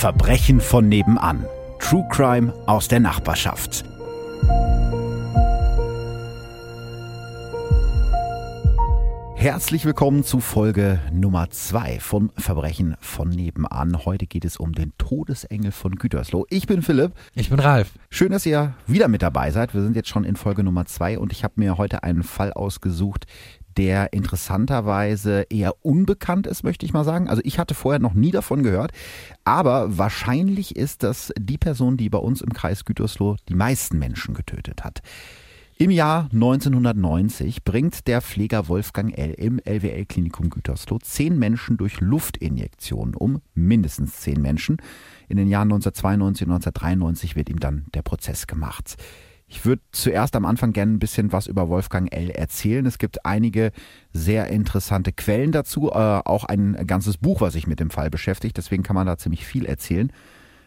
Verbrechen von nebenan. True Crime aus der Nachbarschaft. Herzlich willkommen zu Folge Nummer 2 von Verbrechen von nebenan. Heute geht es um den Todesengel von Gütersloh. Ich bin Philipp. Ich bin Ralf. Schön, dass ihr wieder mit dabei seid. Wir sind jetzt schon in Folge Nummer 2 und ich habe mir heute einen Fall ausgesucht, der interessanterweise eher unbekannt ist, möchte ich mal sagen. Also ich hatte vorher noch nie davon gehört, aber wahrscheinlich ist das die Person, die bei uns im Kreis Gütersloh die meisten Menschen getötet hat. Im Jahr 1990 bringt der Pfleger Wolfgang L. im LWL-Klinikum Gütersloh zehn Menschen durch Luftinjektion um, mindestens zehn Menschen. In den Jahren 1992 und 1993 wird ihm dann der Prozess gemacht. Ich würde zuerst am Anfang gerne ein bisschen was über Wolfgang L. erzählen. Es gibt einige sehr interessante Quellen dazu, äh, auch ein ganzes Buch, was sich mit dem Fall beschäftigt. Deswegen kann man da ziemlich viel erzählen.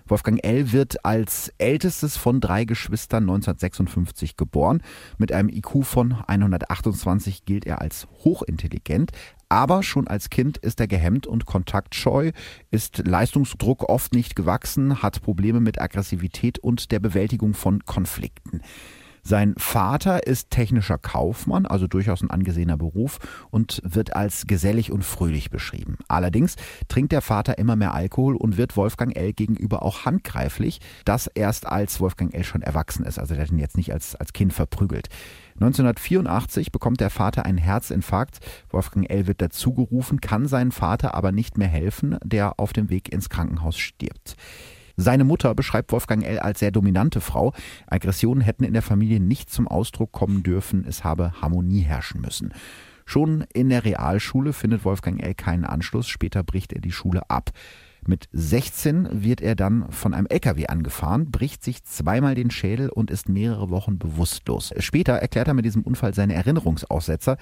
Wolfgang L. wird als ältestes von drei Geschwistern 1956 geboren. Mit einem IQ von 128 gilt er als hochintelligent, aber schon als Kind ist er gehemmt und kontaktscheu, ist Leistungsdruck oft nicht gewachsen, hat Probleme mit Aggressivität und der Bewältigung von Konflikten. Sein Vater ist technischer Kaufmann, also durchaus ein angesehener Beruf und wird als gesellig und fröhlich beschrieben. Allerdings trinkt der Vater immer mehr Alkohol und wird Wolfgang L. gegenüber auch handgreiflich. Das erst als Wolfgang L. schon erwachsen ist, also der hat ihn jetzt nicht als, als Kind verprügelt. 1984 bekommt der Vater einen Herzinfarkt. Wolfgang L. wird dazugerufen, kann seinen Vater aber nicht mehr helfen, der auf dem Weg ins Krankenhaus stirbt. Seine Mutter beschreibt Wolfgang L. als sehr dominante Frau. Aggressionen hätten in der Familie nicht zum Ausdruck kommen dürfen, es habe Harmonie herrschen müssen. Schon in der Realschule findet Wolfgang L. keinen Anschluss, später bricht er die Schule ab. Mit 16 wird er dann von einem LKW angefahren, bricht sich zweimal den Schädel und ist mehrere Wochen bewusstlos. Später erklärt er mit diesem Unfall seine Erinnerungsaussetzer.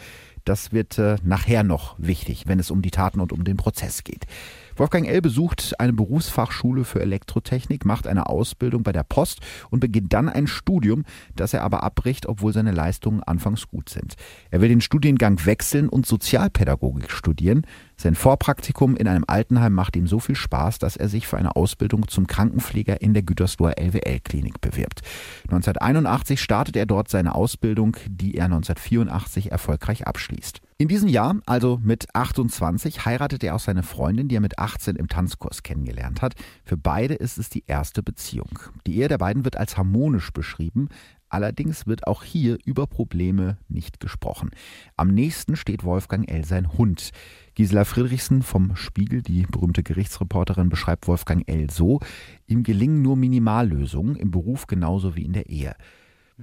Das wird äh, nachher noch wichtig, wenn es um die Taten und um den Prozess geht. Wolfgang L. besucht eine Berufsfachschule für Elektrotechnik, macht eine Ausbildung bei der Post und beginnt dann ein Studium, das er aber abbricht, obwohl seine Leistungen anfangs gut sind. Er will den Studiengang wechseln und Sozialpädagogik studieren. Sein Vorpraktikum in einem Altenheim macht ihm so viel Spaß, dass er sich für eine Ausbildung zum Krankenpfleger in der Gütersloher LWL-Klinik bewirbt. 1981 startet er dort seine Ausbildung, die er 1984 erfolgreich abschließt. In diesem Jahr, also mit 28, heiratet er auch seine Freundin, die er mit 18 im Tanzkurs kennengelernt hat. Für beide ist es die erste Beziehung. Die Ehe der beiden wird als harmonisch beschrieben, Allerdings wird auch hier über Probleme nicht gesprochen. Am nächsten steht Wolfgang L. sein Hund. Gisela Friedrichsen vom Spiegel, die berühmte Gerichtsreporterin, beschreibt Wolfgang L. so: Ihm gelingen nur Minimallösungen im Beruf genauso wie in der Ehe.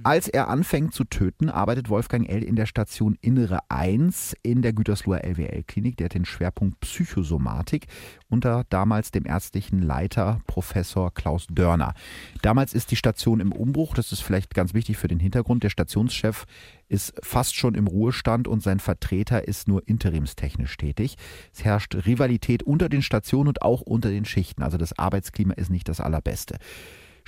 Als er anfängt zu töten, arbeitet Wolfgang L. in der Station Innere 1 in der Gütersloher LWL-Klinik. Der hat den Schwerpunkt Psychosomatik unter damals dem ärztlichen Leiter Professor Klaus Dörner. Damals ist die Station im Umbruch. Das ist vielleicht ganz wichtig für den Hintergrund. Der Stationschef ist fast schon im Ruhestand und sein Vertreter ist nur interimstechnisch tätig. Es herrscht Rivalität unter den Stationen und auch unter den Schichten. Also das Arbeitsklima ist nicht das allerbeste.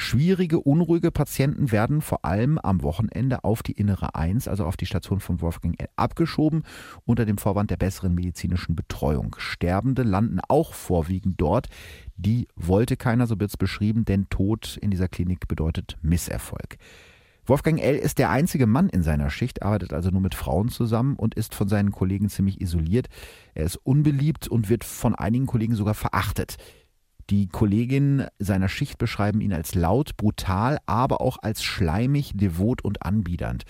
Schwierige, unruhige Patienten werden vor allem am Wochenende auf die innere 1, also auf die Station von Wolfgang L. abgeschoben, unter dem Vorwand der besseren medizinischen Betreuung. Sterbende landen auch vorwiegend dort. Die wollte keiner, so wird es beschrieben, denn Tod in dieser Klinik bedeutet Misserfolg. Wolfgang L. ist der einzige Mann in seiner Schicht, arbeitet also nur mit Frauen zusammen und ist von seinen Kollegen ziemlich isoliert. Er ist unbeliebt und wird von einigen Kollegen sogar verachtet. Die Kolleginnen seiner Schicht beschreiben ihn als laut, brutal, aber auch als schleimig, devot und anbiedernd.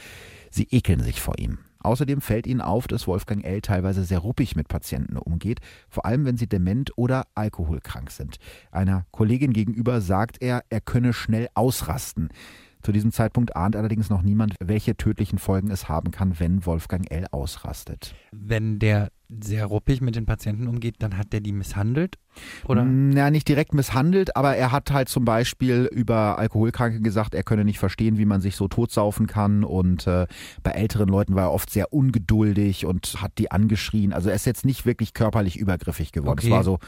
Sie ekeln sich vor ihm. Außerdem fällt ihnen auf, dass Wolfgang L. teilweise sehr ruppig mit Patienten umgeht, vor allem wenn sie dement oder alkoholkrank sind. Einer Kollegin gegenüber sagt er, er könne schnell ausrasten. Zu diesem Zeitpunkt ahnt allerdings noch niemand, welche tödlichen Folgen es haben kann, wenn Wolfgang L. ausrastet. Wenn der sehr ruppig mit den Patienten umgeht, dann hat der die misshandelt? Oder? Ja, nicht direkt misshandelt, aber er hat halt zum Beispiel über Alkoholkranke gesagt, er könne nicht verstehen, wie man sich so totsaufen kann. Und äh, bei älteren Leuten war er oft sehr ungeduldig und hat die angeschrien. Also er ist jetzt nicht wirklich körperlich übergriffig geworden. Okay. Es war so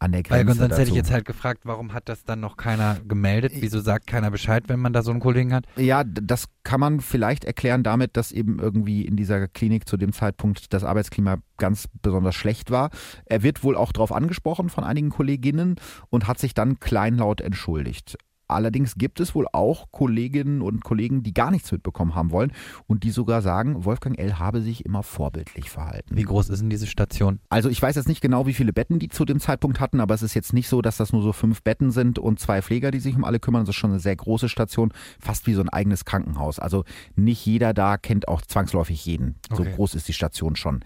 an der Weil Grenze sonst hätte ich dazu. jetzt halt gefragt, warum hat das dann noch keiner gemeldet? Wieso sagt keiner Bescheid, wenn man da so einen Kollegen hat? Ja, das kann man vielleicht erklären damit, dass eben irgendwie in dieser Klinik zu dem Zeitpunkt das Arbeitsklima ganz besonders schlecht war. Er wird wohl auch darauf angesprochen von einigen Kolleginnen und hat sich dann kleinlaut entschuldigt. Allerdings gibt es wohl auch Kolleginnen und Kollegen, die gar nichts mitbekommen haben wollen und die sogar sagen, Wolfgang L. habe sich immer vorbildlich verhalten. Wie groß ist denn diese Station? Also ich weiß jetzt nicht genau, wie viele Betten die zu dem Zeitpunkt hatten, aber es ist jetzt nicht so, dass das nur so fünf Betten sind und zwei Pfleger, die sich um alle kümmern. Das ist schon eine sehr große Station, fast wie so ein eigenes Krankenhaus. Also nicht jeder da kennt auch zwangsläufig jeden. So Okay. groß ist die Station schon.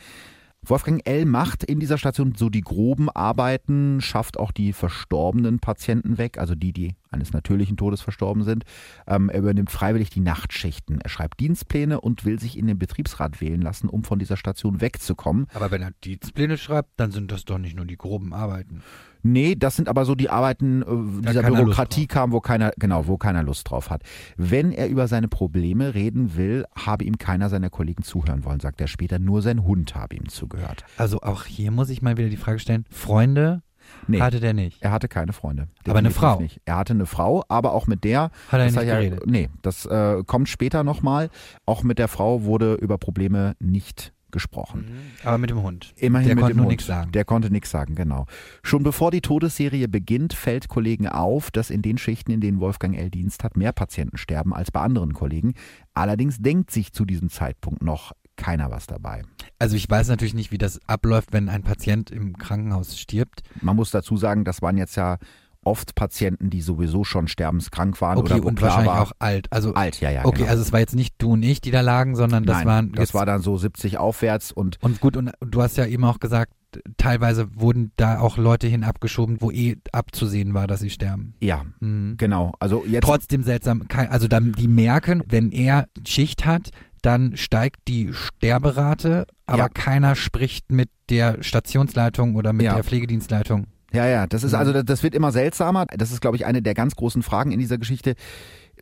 Wolfgang L. macht in dieser Station so die groben Arbeiten, schafft auch die verstorbenen Patienten weg, also die, die eines natürlichen Todes verstorben sind. Ähm, er übernimmt freiwillig die Nachtschichten. Er schreibt Dienstpläne und will sich in den Betriebsrat wählen lassen, um von dieser Station wegzukommen. Aber wenn er Dienstpläne schreibt, dann sind das doch nicht nur die groben Arbeiten. Nee, das sind aber so die Arbeiten äh, dieser Bürokratie kam, wo keiner, genau, wo keiner Lust drauf hat. Wenn er über seine Probleme reden will, habe ihm keiner seiner Kollegen zuhören wollen, sagt er später. Nur sein Hund habe ihm zugehört. Also auch hier muss ich mal wieder die Frage stellen, Freunde Nee, hatte der nicht. er hatte keine Freunde. Aber eine Frau? Nicht. Er hatte eine Frau, aber auch mit der Hat er das nicht geredet? Nee, das äh, kommt später nochmal. Auch mit der Frau wurde über Probleme nicht gesprochen. Aber mit dem Hund. Immerhin Der mit konnte dem Hund. nichts sagen. Der konnte nichts sagen, genau. Schon bevor die Todesserie beginnt, fällt Kollegen auf, dass in den Schichten, in denen Wolfgang L. Dienst hat, mehr Patienten sterben als bei anderen Kollegen. Allerdings denkt sich zu diesem Zeitpunkt noch keiner was dabei. Also ich weiß natürlich nicht, wie das abläuft, wenn ein Patient im Krankenhaus stirbt. Man muss dazu sagen, das waren jetzt ja oft Patienten, die sowieso schon sterbenskrank waren Okay, oder und wahrscheinlich war, auch alt. Also alt, ja, ja. okay, genau. also es war jetzt nicht du und ich, die da lagen, sondern das Nein, waren das war dann so 70 aufwärts und und gut und du hast ja eben auch gesagt, teilweise wurden da auch Leute hin abgeschoben, wo eh abzusehen war, dass sie sterben. ja, Mhm. genau. Also jetzt Trotzdem seltsam, also dann die merken, wenn er Schicht hat, dann steigt die Sterberate, aber Ja. keiner spricht mit der Stationsleitung oder mit Ja. der Pflegedienstleitung. Ja, ja, das ist Mhm. also, das- das wird immer seltsamer. Das ist, glaube ich, eine der ganz großen Fragen in dieser Geschichte.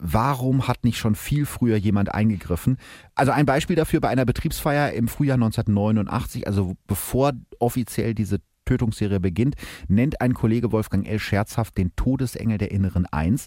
Warum hat nicht schon viel früher jemand eingegriffen? Also ein Beispiel dafür bei einer Betriebsfeier im Frühjahr 1989, also bevor offiziell diese Tötungsserie beginnt, nennt ein Kollege Wolfgang L. scherzhaft den Todesengel der Inneren Eins.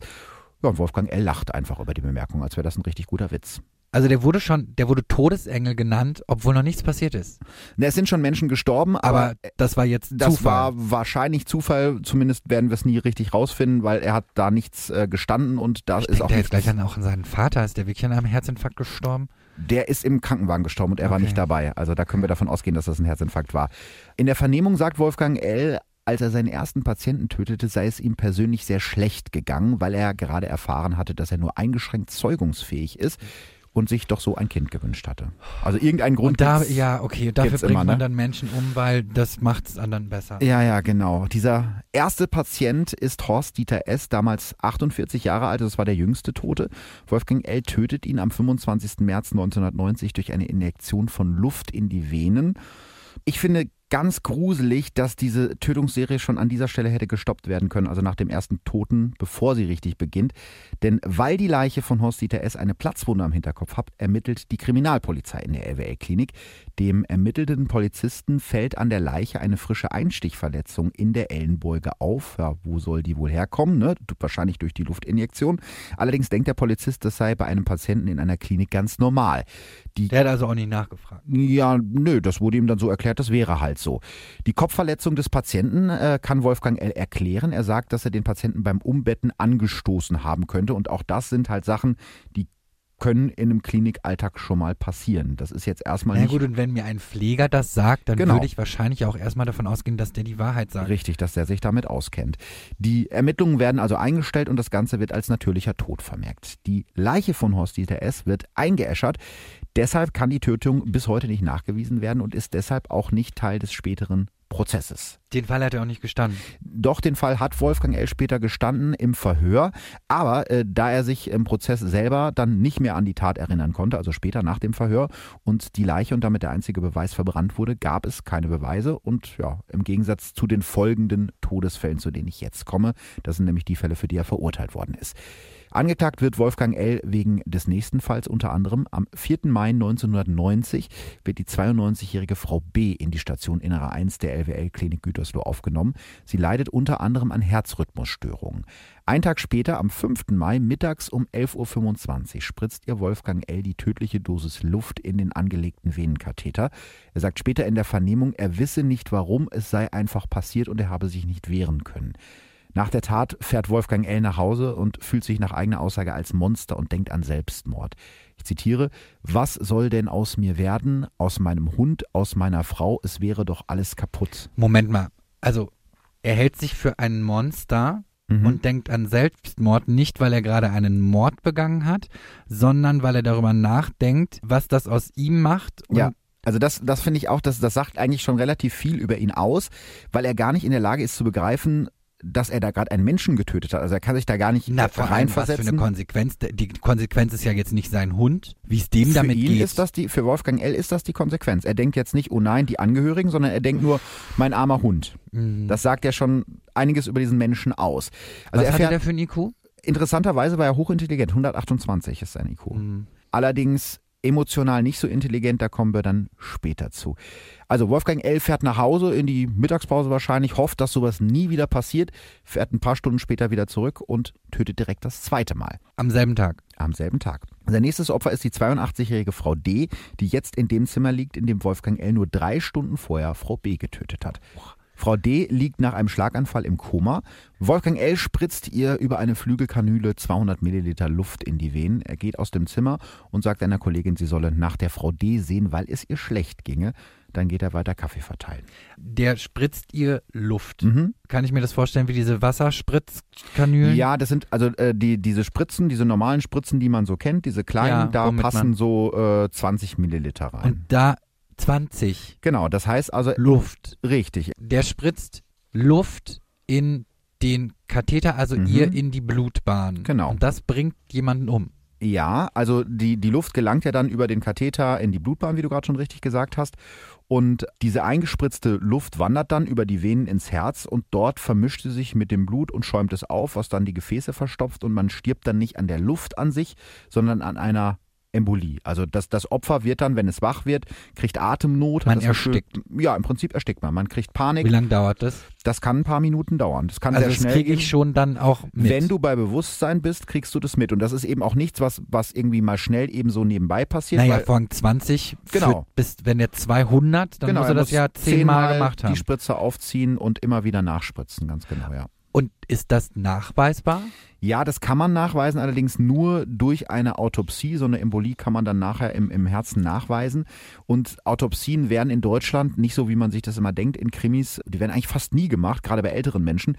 Ja, und Wolfgang L. lacht einfach über die Bemerkung, als wäre das ein richtig guter Witz. Also der wurde schon, der wurde Todesengel genannt, obwohl noch nichts passiert ist. Na, Es sind schon Menschen gestorben, Aber, aber das war jetzt Das Zufall. war wahrscheinlich Zufall, zumindest werden wir es nie richtig rausfinden, weil er hat da nichts äh, gestanden und da ich ist auch nichts. jetzt gleich an, auch an seinen Vater. Ist der wirklich an einem Herzinfarkt gestorben? Der ist im Krankenwagen gestorben und er war Okay. nicht dabei. Also da können wir davon ausgehen, dass das ein Herzinfarkt war. In der Vernehmung sagt Wolfgang L., als er seinen ersten Patienten tötete, sei es ihm persönlich sehr schlecht gegangen, weil er gerade erfahren hatte, dass er nur eingeschränkt zeugungsfähig ist und sich doch so ein Kind gewünscht hatte. Also irgendein Grund Und da, ja, okay, dafür bringt immer, man ne? dann Menschen um, weil das macht es anderen besser. Ja, ja, genau. Dieser erste Patient ist Horst Dieter S., damals 48 Jahre alt, das war der jüngste Tote. Wolfgang L. tötet ihn am 25. März 1990 durch eine Injektion von Luft in die Venen. Ich finde ganz gruselig, dass diese Tötungsserie schon an dieser Stelle hätte gestoppt werden können, also nach dem ersten Toten, bevor sie richtig beginnt. Denn weil die Leiche von Horst Dieter S. eine Platzwunde am Hinterkopf hat, ermittelt die Kriminalpolizei in der LWL-Klinik. Dem ermittelnden Polizisten fällt an der Leiche eine frische Einstichverletzung in der Ellenbeuge auf. Ja, wo soll die wohl herkommen? Ne? Wahrscheinlich durch die Luftinjektion. Allerdings denkt der Polizist, das sei bei einem Patienten in einer Klinik ganz normal. Die Der hat also auch nicht nachgefragt. ja, nö, das wurde ihm dann so erklärt, das wäre halt so. Die Kopfverletzung des Patienten äh, kann Wolfgang L. erklären. Er sagt, dass er den Patienten beim Umbetten angestoßen haben könnte. Und auch das sind halt Sachen, die können in einem Klinikalltag schon mal passieren. Das ist jetzt erstmal Na gut, und wenn mir ein Pfleger das sagt, dann Genau. würde ich wahrscheinlich auch erstmal davon ausgehen, dass der die Wahrheit sagt. richtig, dass er sich damit auskennt. Die Ermittlungen werden also eingestellt und das Ganze wird als natürlicher Tod vermerkt. Die Leiche von Horst Dieter S. wird eingeäschert. Deshalb kann die Tötung bis heute nicht nachgewiesen werden und ist deshalb auch nicht Teil des späteren Prozesses. Den Fall hat er auch nicht gestanden. Doch den Fall hat Wolfgang L. später gestanden im Verhör, aber äh, da er sich im Prozess selber dann nicht mehr an die Tat erinnern konnte, also später nach dem Verhör und die Leiche und damit der einzige Beweis verbrannt wurde, gab es keine Beweise und ja, im Gegensatz zu den folgenden Todesfällen, zu denen ich jetzt komme, das sind nämlich die Fälle, für die er verurteilt worden ist. Angeklagt wird Wolfgang L. wegen des nächsten Falls unter anderem. Am 4. Mai 1990 wird die 92-jährige Frau B. in die Station Innere 1 der LWL-Klinik Gütersloh aufgenommen. Sie leidet unter anderem an Herzrhythmusstörungen. Ein Tag später, am 5. Mai, mittags um 11.25 Uhr, spritzt ihr Wolfgang L. die tödliche Dosis Luft in den angelegten Venenkatheter. Er sagt später in der Vernehmung, er wisse nicht warum, es sei einfach passiert und er habe sich nicht wehren können. Nach der Tat fährt Wolfgang L. nach Hause und fühlt sich nach eigener Aussage als Monster und denkt an Selbstmord. Ich zitiere, was soll denn aus mir werden, aus meinem Hund, aus meiner Frau, es wäre doch alles kaputt. Moment mal, also er hält sich für ein Monster mhm. und denkt an Selbstmord, nicht weil er gerade einen Mord begangen hat, sondern weil er darüber nachdenkt, was das aus ihm macht. ja. Also das, das finde ich auch, das, das sagt eigentlich schon relativ viel über ihn aus, weil er gar nicht in der Lage ist zu begreifen, dass er da gerade einen Menschen getötet hat. Also er kann sich da gar nicht Na, vor allem, was für eine Konsequenz. Die Konsequenz ist ja jetzt nicht sein Hund, wie es dem für damit ihn geht. Ist das die, für Wolfgang L. ist das die Konsequenz. Er denkt jetzt nicht, oh nein, die Angehörigen, sondern er denkt nur, mein armer Hund. Mhm. Das sagt ja schon einiges über diesen Menschen aus. Also was hat er der für ein IQ? Interessanterweise war er hochintelligent. 128 ist sein IQ. Mhm. Allerdings emotional nicht so intelligent, da kommen wir dann später zu. Also Wolfgang L. fährt nach Hause in die Mittagspause wahrscheinlich, hofft, dass sowas nie wieder passiert, fährt ein paar Stunden später wieder zurück und tötet direkt das zweite Mal. Am selben Tag? Am selben Tag. Sein nächstes Opfer ist die 82-jährige Frau D., die jetzt in dem Zimmer liegt, in dem Wolfgang L. nur drei Stunden vorher Frau B. getötet hat. Frau D. liegt nach einem Schlaganfall im Koma. Wolfgang L. spritzt ihr über eine Flügelkanüle 200 Milliliter Luft in die Venen. Er geht aus dem Zimmer und sagt einer Kollegin, sie solle nach der Frau D. sehen, weil es ihr schlecht ginge. Dann geht er weiter Kaffee verteilen. Der spritzt ihr Luft. Mhm. Kann ich mir das vorstellen wie diese Wasserspritzkanülen? Ja, das sind also äh, die, diese Spritzen, diese normalen Spritzen, die man so kennt, diese kleinen, ja, da passen so äh, 20 Milliliter rein. Und da 20. Genau, das heißt also Luft. Richtig. Der spritzt Luft in den Katheter, also mhm. ihr in die Blutbahn. Genau. Und das bringt jemanden um. Ja, also die, die Luft gelangt ja dann über den Katheter in die Blutbahn, wie du gerade schon richtig gesagt hast. Und diese eingespritzte Luft wandert dann über die Venen ins Herz und dort vermischt sie sich mit dem Blut und schäumt es auf, was dann die Gefäße verstopft und man stirbt dann nicht an der Luft an sich, sondern an einer Embolie. Also das, das Opfer wird dann, wenn es wach wird, kriegt Atemnot. Man erstickt. Für, ja, im Prinzip erstickt man. Man kriegt Panik. Wie lange dauert das? Das kann ein paar Minuten dauern. Das kann also sehr schnell das kriege ich schon dann auch mit. Wenn du bei Bewusstsein bist, kriegst du das mit. Und das ist eben auch nichts, was, was irgendwie mal schnell eben so nebenbei passiert. Naja, von 20 genau. bis, wenn der 200, dann genau, muss er das ja zehnmal gemacht haben. die Spritze aufziehen und immer wieder nachspritzen, ganz genau, ja. Und ist das nachweisbar? Ja, das kann man nachweisen, allerdings nur durch eine Autopsie. So eine Embolie kann man dann nachher im, im Herzen nachweisen. Und Autopsien werden in Deutschland nicht so, wie man sich das immer denkt, in Krimis, die werden eigentlich fast nie gemacht, gerade bei älteren Menschen.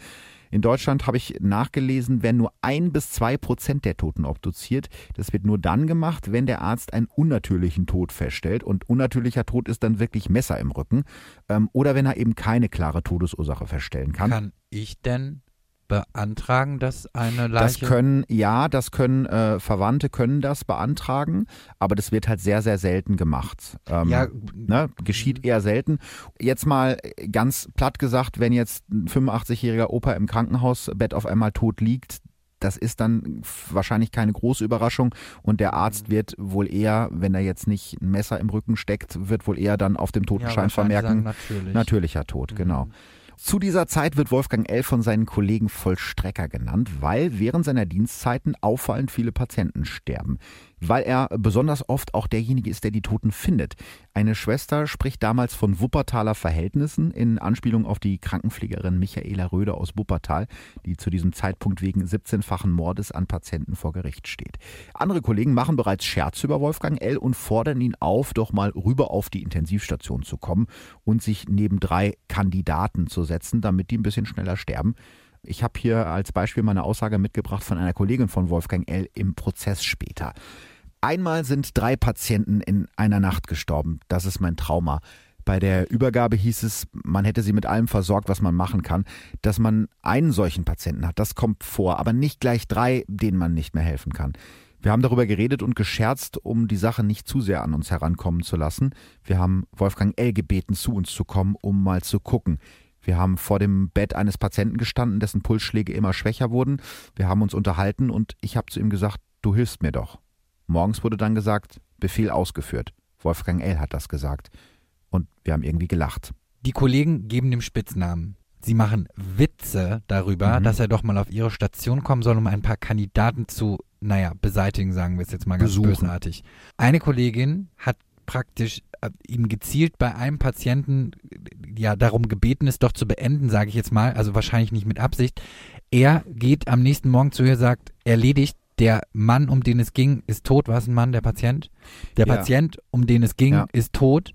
In Deutschland habe ich nachgelesen, werden nur ein bis zwei Prozent der Toten obduziert. Das wird nur dann gemacht, wenn der Arzt einen unnatürlichen Tod feststellt. Und unnatürlicher Tod ist dann wirklich Messer im Rücken. Ähm, oder wenn er eben keine klare Todesursache feststellen kann. Kann ich denn beantragen, dass eine Leiche. Das können, ja, das können äh, Verwandte können das beantragen, aber das wird halt sehr, sehr selten gemacht. Ähm, ja, ne, geschieht eher selten. Jetzt mal ganz platt gesagt, wenn jetzt ein 85-jähriger Opa im Krankenhausbett auf einmal tot liegt, das ist dann wahrscheinlich keine große Überraschung und der Arzt wird wohl eher, wenn er jetzt nicht ein Messer im Rücken steckt, wird wohl eher dann auf dem Totenschein ja, vermerken, natürlich. natürlicher Tod, mhm. genau. Zu dieser Zeit wird Wolfgang L. von seinen Kollegen Vollstrecker genannt, weil während seiner Dienstzeiten auffallend viele Patienten sterben weil er besonders oft auch derjenige ist, der die Toten findet. Eine Schwester spricht damals von Wuppertaler Verhältnissen in Anspielung auf die Krankenpflegerin Michaela Röder aus Wuppertal, die zu diesem Zeitpunkt wegen 17-fachen Mordes an Patienten vor Gericht steht. Andere Kollegen machen bereits Scherze über Wolfgang L. und fordern ihn auf, doch mal rüber auf die Intensivstation zu kommen und sich neben drei Kandidaten zu setzen, damit die ein bisschen schneller sterben. Ich habe hier als Beispiel meine Aussage mitgebracht von einer Kollegin von Wolfgang L. im Prozess später. Einmal sind drei Patienten in einer Nacht gestorben. Das ist mein Trauma. Bei der Übergabe hieß es, man hätte sie mit allem versorgt, was man machen kann. Dass man einen solchen Patienten hat, das kommt vor, aber nicht gleich drei, denen man nicht mehr helfen kann. Wir haben darüber geredet und gescherzt, um die Sache nicht zu sehr an uns herankommen zu lassen. Wir haben Wolfgang L. gebeten, zu uns zu kommen, um mal zu gucken. Wir haben vor dem Bett eines Patienten gestanden, dessen Pulsschläge immer schwächer wurden. Wir haben uns unterhalten und ich habe zu ihm gesagt, du hilfst mir doch. Morgens wurde dann gesagt, Befehl ausgeführt. Wolfgang L. hat das gesagt. Und wir haben irgendwie gelacht. Die Kollegen geben dem Spitznamen. Sie machen Witze darüber, mhm. dass er doch mal auf ihre Station kommen soll, um ein paar Kandidaten zu, naja, beseitigen, sagen wir es jetzt mal ganz Besuchen. bösartig. Eine Kollegin hat praktisch ihm gezielt bei einem Patienten ja darum gebeten, es doch zu beenden, sage ich jetzt mal, also wahrscheinlich nicht mit Absicht. Er geht am nächsten Morgen zu ihr, sagt, erledigt, der Mann, um den es ging, ist tot. War es ein Mann, der Patient? Der ja. Patient, um den es ging, ja. ist tot.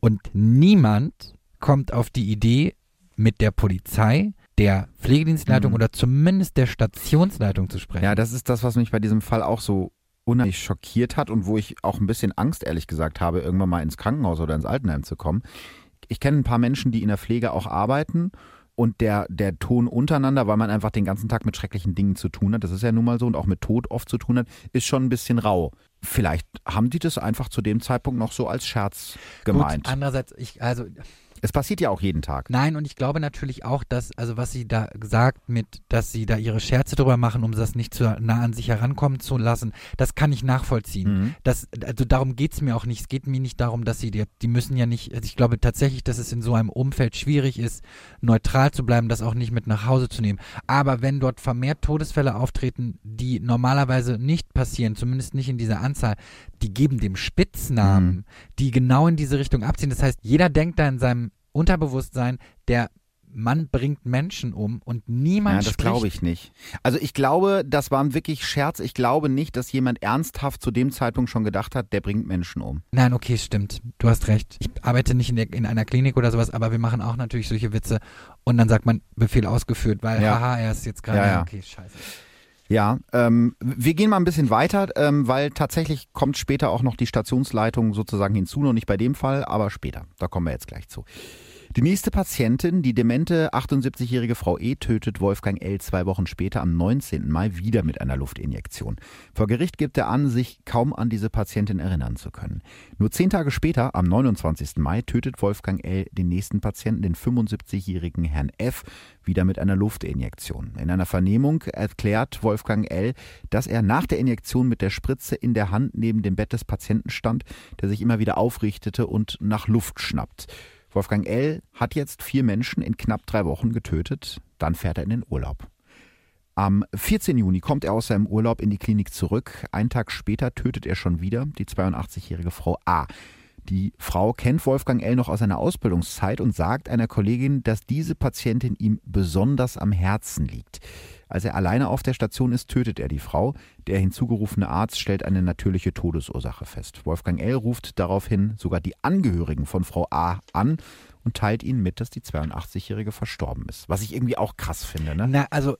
Und niemand kommt auf die Idee, mit der Polizei, der Pflegedienstleitung mhm. oder zumindest der Stationsleitung zu sprechen. Ja, das ist das, was mich bei diesem Fall auch so unheimlich schockiert hat und wo ich auch ein bisschen Angst, ehrlich gesagt, habe, irgendwann mal ins Krankenhaus oder ins Altenheim zu kommen. Ich kenne ein paar Menschen, die in der Pflege auch arbeiten und der, der Ton untereinander, weil man einfach den ganzen Tag mit schrecklichen Dingen zu tun hat, das ist ja nun mal so und auch mit Tod oft zu tun hat, ist schon ein bisschen rau. Vielleicht haben die das einfach zu dem Zeitpunkt noch so als Scherz gemeint. Gut, andererseits, ich, also es passiert ja auch jeden Tag. Nein, und ich glaube natürlich auch, dass, also was sie da sagt mit, dass sie da ihre Scherze drüber machen, um das nicht zu nah an sich herankommen zu lassen, das kann ich nachvollziehen. Mhm. Das, also darum geht es mir auch nicht. Es geht mir nicht darum, dass sie, die, die müssen ja nicht, also ich glaube tatsächlich, dass es in so einem Umfeld schwierig ist, neutral zu bleiben, das auch nicht mit nach Hause zu nehmen. Aber wenn dort vermehrt Todesfälle auftreten, die normalerweise nicht passieren, zumindest nicht in dieser Anzahl, die geben dem Spitznamen, mhm. die genau in diese Richtung abziehen. Das heißt, jeder denkt da in seinem Unterbewusstsein, der Mann bringt Menschen um und niemand ja, das glaube ich nicht. Also ich glaube, das war wirklich Scherz. Ich glaube nicht, dass jemand ernsthaft zu dem Zeitpunkt schon gedacht hat, der bringt Menschen um. Nein, okay, stimmt. Du hast recht. Ich arbeite nicht in, der, in einer Klinik oder sowas, aber wir machen auch natürlich solche Witze und dann sagt man Befehl ausgeführt, weil ja. haha, er ist jetzt gerade ja, ja. okay, scheiße. Ja, ähm, wir gehen mal ein bisschen weiter, ähm, weil tatsächlich kommt später auch noch die Stationsleitung sozusagen hinzu, noch nicht bei dem Fall, aber später. Da kommen wir jetzt gleich zu. Die nächste Patientin, die demente 78-jährige Frau E., tötet Wolfgang L. zwei Wochen später am 19. Mai wieder mit einer Luftinjektion. Vor Gericht gibt er an, sich kaum an diese Patientin erinnern zu können. Nur zehn Tage später, am 29. Mai, tötet Wolfgang L. den nächsten Patienten, den 75-jährigen Herrn F., wieder mit einer Luftinjektion. In einer Vernehmung erklärt Wolfgang L., dass er nach der Injektion mit der Spritze in der Hand neben dem Bett des Patienten stand, der sich immer wieder aufrichtete und nach Luft schnappt. Wolfgang L. hat jetzt vier Menschen in knapp drei Wochen getötet. Dann fährt er in den Urlaub. Am 14. Juni kommt er aus seinem Urlaub in die Klinik zurück. Einen Tag später tötet er schon wieder die 82-jährige Frau A. Die Frau kennt Wolfgang L. noch aus seiner Ausbildungszeit und sagt einer Kollegin, dass diese Patientin ihm besonders am Herzen liegt. Als er alleine auf der Station ist, tötet er die Frau. Der hinzugerufene Arzt stellt eine natürliche Todesursache fest. Wolfgang L. ruft daraufhin sogar die Angehörigen von Frau A. an und teilt ihnen mit, dass die 82-Jährige verstorben ist. Was ich irgendwie auch krass finde. Ne? Na, also,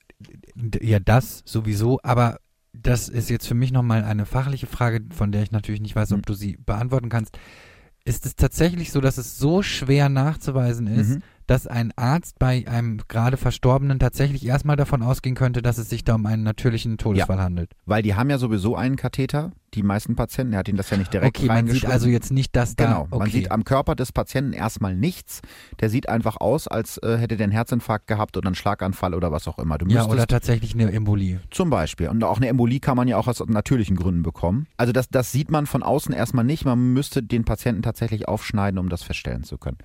ja, das sowieso, aber das ist jetzt für mich nochmal eine fachliche Frage, von der ich natürlich nicht weiß, ob hm. du sie beantworten kannst. Ist es tatsächlich so, dass es so schwer nachzuweisen ist, mhm dass ein Arzt bei einem gerade Verstorbenen tatsächlich erstmal davon ausgehen könnte, dass es sich da um einen natürlichen Todesfall ja, handelt. Weil die haben ja sowieso einen Katheter, die meisten Patienten. Er hat ihnen das ja nicht direkt Okay, man sieht also jetzt nicht, dass da... Genau, okay. man sieht am Körper des Patienten erstmal nichts. Der sieht einfach aus, als äh, hätte der einen Herzinfarkt gehabt oder einen Schlaganfall oder was auch immer. Du ja, oder tatsächlich eine Embolie. Zum Beispiel. Und auch eine Embolie kann man ja auch aus natürlichen Gründen bekommen. Also das, das sieht man von außen erstmal nicht. Man müsste den Patienten tatsächlich aufschneiden, um das feststellen zu können.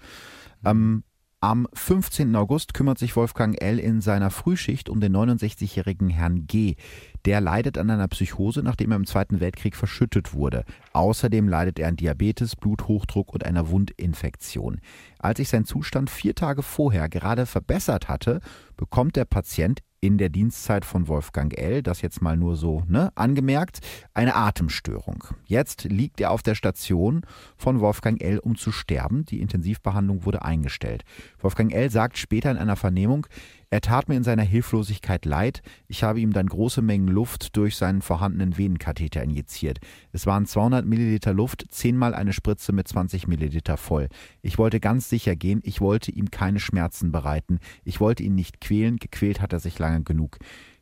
Ähm, am 15. August kümmert sich Wolfgang L. in seiner Frühschicht um den 69-jährigen Herrn G. Der leidet an einer Psychose, nachdem er im Zweiten Weltkrieg verschüttet wurde. Außerdem leidet er an Diabetes, Bluthochdruck und einer Wundinfektion. Als sich sein Zustand vier Tage vorher gerade verbessert hatte, bekommt der Patient in der Dienstzeit von Wolfgang L., das jetzt mal nur so ne, angemerkt, eine Atemstörung. Jetzt liegt er auf der Station von Wolfgang L., um zu sterben. Die Intensivbehandlung wurde eingestellt. Wolfgang L. sagt später in einer Vernehmung, er tat mir in seiner Hilflosigkeit leid. Ich habe ihm dann große Mengen Luft durch seinen vorhandenen Venenkatheter injiziert. Es waren 200 Milliliter Luft, zehnmal eine Spritze mit 20 Milliliter voll. Ich wollte ganz sicher gehen. Ich wollte ihm keine Schmerzen bereiten. Ich wollte ihn nicht quälen. Gequält hat er sich lange genug.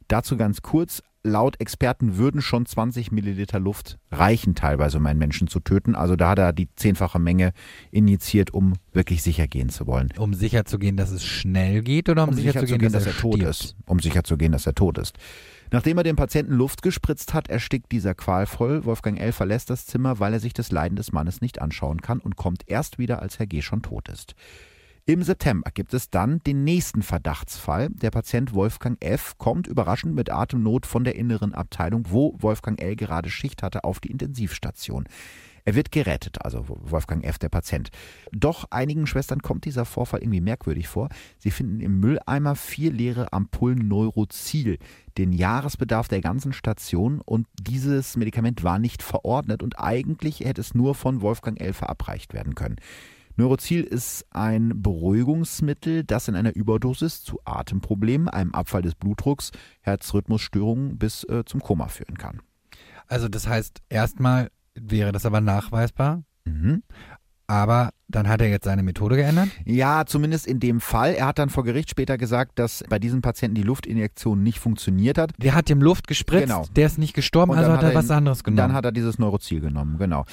Dazu ganz kurz, laut Experten würden schon 20 Milliliter Luft reichen, teilweise, um einen Menschen zu töten. Also da hat er die zehnfache Menge injiziert, um wirklich sicher gehen zu wollen. Um sicher zu gehen, dass es schnell geht oder um, um sicher, sicher zu gehen, dass, dass er, tot ist? Um sicher zu gehen, dass er tot ist. Nachdem er dem Patienten Luft gespritzt hat, erstickt dieser qualvoll. Wolfgang L. verlässt das Zimmer, weil er sich das Leiden des Mannes nicht anschauen kann und kommt erst wieder, als Herr G. schon tot ist. Im September gibt es dann den nächsten Verdachtsfall. Der Patient Wolfgang F. kommt überraschend mit Atemnot von der inneren Abteilung, wo Wolfgang L. gerade Schicht hatte, auf die Intensivstation. Er wird gerettet, also Wolfgang F., der Patient. Doch einigen Schwestern kommt dieser Vorfall irgendwie merkwürdig vor. Sie finden im Mülleimer vier leere Ampullen Neurozil, den Jahresbedarf der ganzen Station. Und dieses Medikament war nicht verordnet und eigentlich hätte es nur von Wolfgang L. verabreicht werden können. Neurozil ist ein Beruhigungsmittel, das in einer Überdosis zu Atemproblemen, einem Abfall des Blutdrucks, Herzrhythmusstörungen bis äh, zum Koma führen kann. Also das heißt, erstmal wäre das aber nachweisbar. Mhm. Aber dann hat er jetzt seine Methode geändert? Ja, zumindest in dem Fall. Er hat dann vor Gericht später gesagt, dass bei diesem Patienten die Luftinjektion nicht funktioniert hat. Der hat dem Luft gespritzt, Genau. der ist nicht gestorben, Und also er hat er was anderes genommen. Dann hat er dieses Neurozil genommen, genau.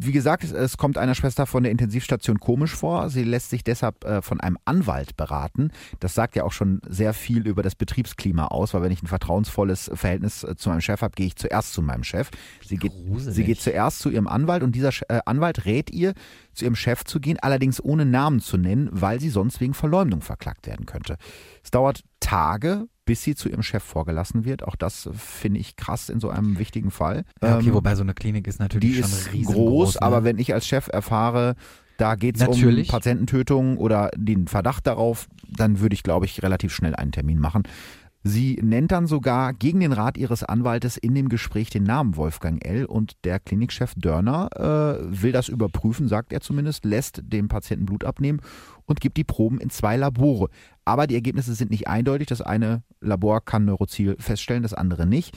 Wie gesagt, es, kommt einer Schwester von der Intensivstation komisch vor. Sie lässt sich deshalb äh, von einem Anwalt beraten. Das sagt ja auch schon sehr viel über das Betriebsklima aus, weil wenn ich ein vertrauensvolles Verhältnis äh, zu meinem Chef habe, gehe ich zuerst zu meinem Chef. Sie geht, sie geht zuerst zu ihrem Anwalt und dieser äh, Anwalt rät ihr, zu ihrem Chef zu gehen, allerdings ohne Namen zu nennen, weil sie sonst wegen Verleumdung verklagt werden könnte. Es dauert Tage, bis sie zu ihrem Chef vorgelassen wird. Auch das finde ich krass in so einem wichtigen Fall. ja, okay, Ähm, wobei so eine Klinik ist natürlich die schon ist riesengroß. groß, ne? aber wenn ich als Chef erfahre, da geht es um. Patiententötung oder den Verdacht darauf, dann würde ich, glaube ich, relativ schnell einen Termin machen. Sie nennt dann sogar gegen den Rat ihres Anwaltes in dem Gespräch den Namen Wolfgang L. und der Klinikchef Dörner äh, will das überprüfen, sagt er zumindest, lässt dem Patienten Blut abnehmen und gibt die Proben in zwei Labore. Aber die Ergebnisse sind nicht eindeutig. Das eine Labor kann Neurozil feststellen, das andere nicht.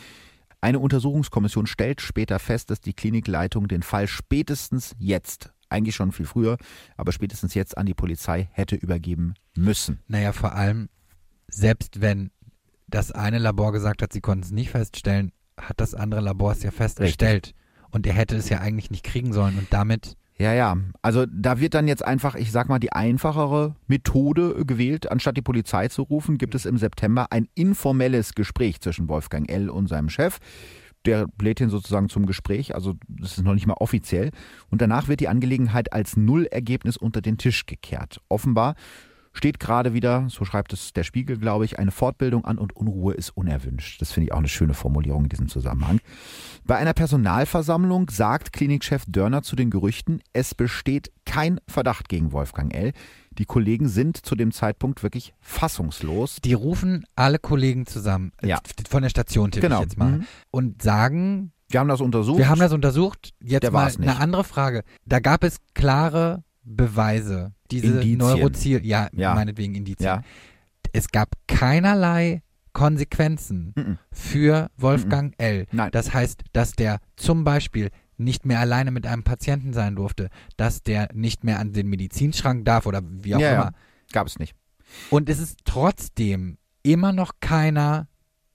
Eine Untersuchungskommission stellt später fest, dass die Klinikleitung den Fall spätestens jetzt, eigentlich schon viel früher, aber spätestens jetzt an die Polizei hätte übergeben müssen. Naja, vor allem, selbst wenn das eine Labor gesagt hat, sie konnten es nicht feststellen, hat das andere Labor es ja festgestellt. Und er hätte es ja eigentlich nicht kriegen sollen. Und damit, Ja, ja. Also da wird dann jetzt einfach, ich sag mal, die einfachere Methode gewählt. Anstatt die Polizei zu rufen, gibt es im September ein informelles Gespräch zwischen Wolfgang L. und seinem Chef. Der lädt ihn sozusagen zum Gespräch, also das ist noch nicht mal offiziell. Und danach wird die Angelegenheit als Nullergebnis unter den Tisch gekehrt. Offenbar steht gerade wieder, so schreibt es der Spiegel, glaube ich, eine Fortbildung an und Unruhe ist unerwünscht. Das finde ich auch eine schöne Formulierung in diesem Zusammenhang. Bei einer Personalversammlung sagt Klinikchef Dörner zu den Gerüchten, es besteht kein Verdacht gegen Wolfgang L. Die Kollegen sind zu dem Zeitpunkt wirklich fassungslos. die rufen alle Kollegen zusammen, äh, Ja. von der Station tippe Genau. ich jetzt mal, Mhm. und sagen, Wir haben das untersucht. wir haben das untersucht, jetzt Der mal eine andere Frage. Da gab es klare Beweise, diese Indizien. Neurozil, ja, Ja. meinetwegen Indizien. ja. Es gab keinerlei Konsequenzen Mhm. für Wolfgang L. Nein. Das heißt, dass der zum Beispiel nicht mehr alleine mit einem Patienten sein durfte, dass der nicht mehr an den Medizinschrank darf oder wie auch Ja, immer. ja. Gab es nicht. Und es ist trotzdem immer noch keiner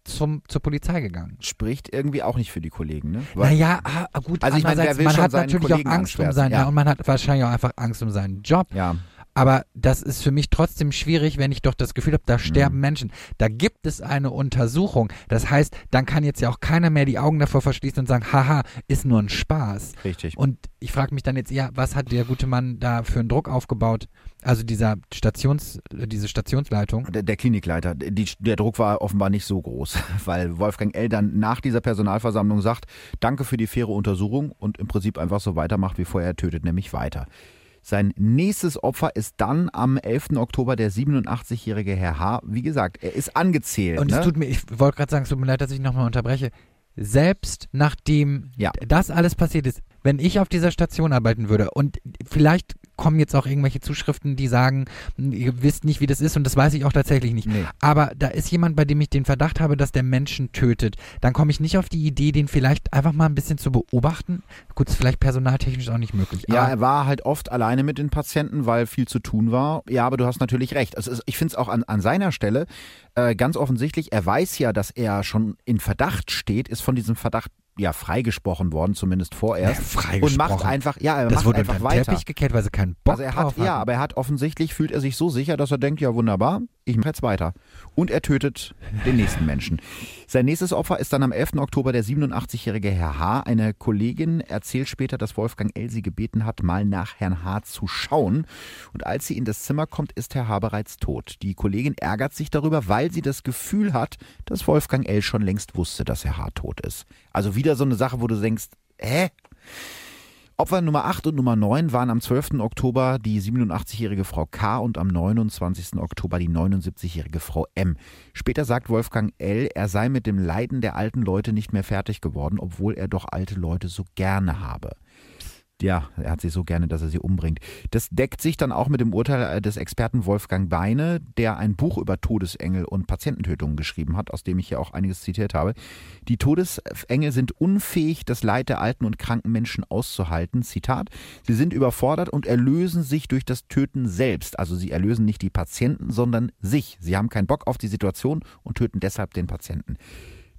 zum, zur Polizei gegangen. Spricht irgendwie auch nicht für die Kollegen, ne? Weil- Naja, ah, gut, Also ich meine, wer will man schon hat seinen natürlich Kollegen auch Angst um seinen, ja. ja. und man hat wahrscheinlich auch einfach Angst um seinen Job. ja. Aber das ist für mich trotzdem schwierig, wenn ich doch das Gefühl habe, Mhm. da sterben Menschen. Da gibt es eine Untersuchung. Das heißt, dann kann jetzt ja auch keiner mehr die Augen davor verschließen und sagen, haha, ist nur ein Spaß. Richtig. Und ich frage mich dann jetzt, ja, was hat der gute Mann da für einen Druck aufgebaut? Also dieser Stations, diese Stationsleitung. Der, der Klinikleiter, die, der Druck war offenbar nicht so groß, weil Wolfgang L. dann nach dieser Personalversammlung sagt, danke für die faire Untersuchung und im Prinzip einfach so weitermacht wie vorher, er tötet nämlich weiter. Sein nächstes Opfer ist dann am 11. Oktober der 87-jährige Herr H. Wie gesagt, er ist angezählt. Und ne? es tut mir, ich wollte gerade sagen, es tut mir leid, dass ich nochmal unterbreche. Selbst nachdem Ja. das alles passiert ist, wenn ich auf dieser Station arbeiten würde und vielleicht kommen jetzt auch irgendwelche Zuschriften, die sagen, ihr wisst nicht, wie das ist und das weiß ich auch tatsächlich nicht. Nee. Aber da ist jemand, bei dem ich den Verdacht habe, dass der Menschen tötet. Dann komme ich nicht auf die Idee, den vielleicht einfach mal ein bisschen zu beobachten. Gut, ist vielleicht personaltechnisch auch nicht möglich. Ja, er war halt oft alleine mit den Patienten, weil viel zu tun war. Ja, aber du hast natürlich recht. Also ich finde es auch an, an seiner Stelle äh, ganz offensichtlich, er weiß ja, dass er schon in Verdacht steht, ist von diesem Verdacht ja freigesprochen worden, zumindest vorerst. Ja, freigesprochen. Und macht einfach, ja, er das macht wurde einfach weiter. Teppich gekehrt, weil sie keinen Bock also er hat, Ja, aber er hat offensichtlich, fühlt er sich so sicher, dass er denkt, ja wunderbar, ich mache jetzt weiter. Und er tötet den nächsten Menschen. Sein nächstes Opfer ist dann am 11. Oktober der 87-jährige Herr H. Eine Kollegin erzählt später, dass Wolfgang L. sie gebeten hat, mal nach Herrn H. zu schauen. Und als sie in das Zimmer kommt, ist Herr H. bereits tot. Die Kollegin ärgert sich darüber, weil sie das Gefühl hat, dass Wolfgang L. schon längst wusste, dass Herr H. tot ist. Also wieder so eine Sache, wo du denkst, hä? Opfer Nummer 8 und Nummer 9 waren am 12. Oktober die 87-jährige Frau K. und am 29. Oktober die 79-jährige Frau M. Später sagt Wolfgang L., er sei mit dem Leiden der alten Leute nicht mehr fertig geworden, obwohl er doch alte Leute so gerne habe ja, er hat sie so gerne, dass er sie umbringt. Das deckt sich dann auch mit dem Urteil äh, des Experten Wolfgang Beine, der ein Buch über Todesengel und Patiententötungen geschrieben hat, aus dem ich hier auch einiges zitiert habe. Die Todesengel sind unfähig, das Leid der alten und kranken Menschen auszuhalten. Zitat: Sie sind überfordert und erlösen sich durch das Töten selbst. Also sie erlösen nicht die Patienten, sondern sich. Sie haben keinen Bock auf die Situation und töten deshalb den Patienten.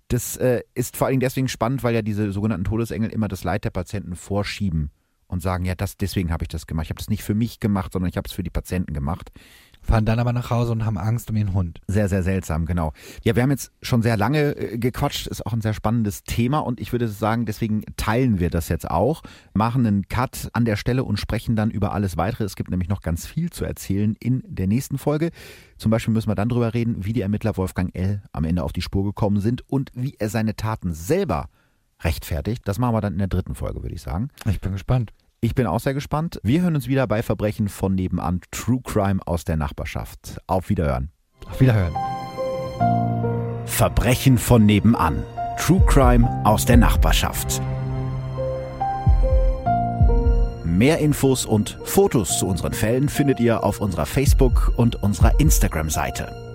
Das äh, ist vor allem deswegen spannend, weil ja diese sogenannten Todesengel immer das Leid der Patienten vorschieben und sagen, ja, das, deswegen habe ich das gemacht. Ich habe das nicht für mich gemacht, sondern ich habe es für die Patienten gemacht. Fahren dann aber nach Hause und haben Angst um ihren Hund. Sehr, sehr seltsam, genau. Ja, wir haben jetzt schon sehr lange äh, gequatscht, ist auch ein sehr spannendes Thema und ich würde sagen, deswegen teilen wir das jetzt auch, machen einen Cut an der Stelle und sprechen dann über alles weitere. Es gibt nämlich noch ganz viel zu erzählen in der nächsten Folge. Zum Beispiel müssen wir dann darüber reden, wie die Ermittler Wolfgang L. am Ende auf die Spur gekommen sind und wie er seine Taten selber rechtfertigt. Das machen wir dann in der dritten Folge, würde ich sagen. Ich bin gespannt. Ich bin auch sehr gespannt. Wir hören uns wieder bei Verbrechen von nebenan. True Crime aus der Nachbarschaft. Auf Wiederhören. Auf Wiederhören. Verbrechen von nebenan. True Crime aus der Nachbarschaft. Mehr Infos und Fotos zu unseren Fällen findet ihr auf unserer Facebook- und unserer Instagram-Seite.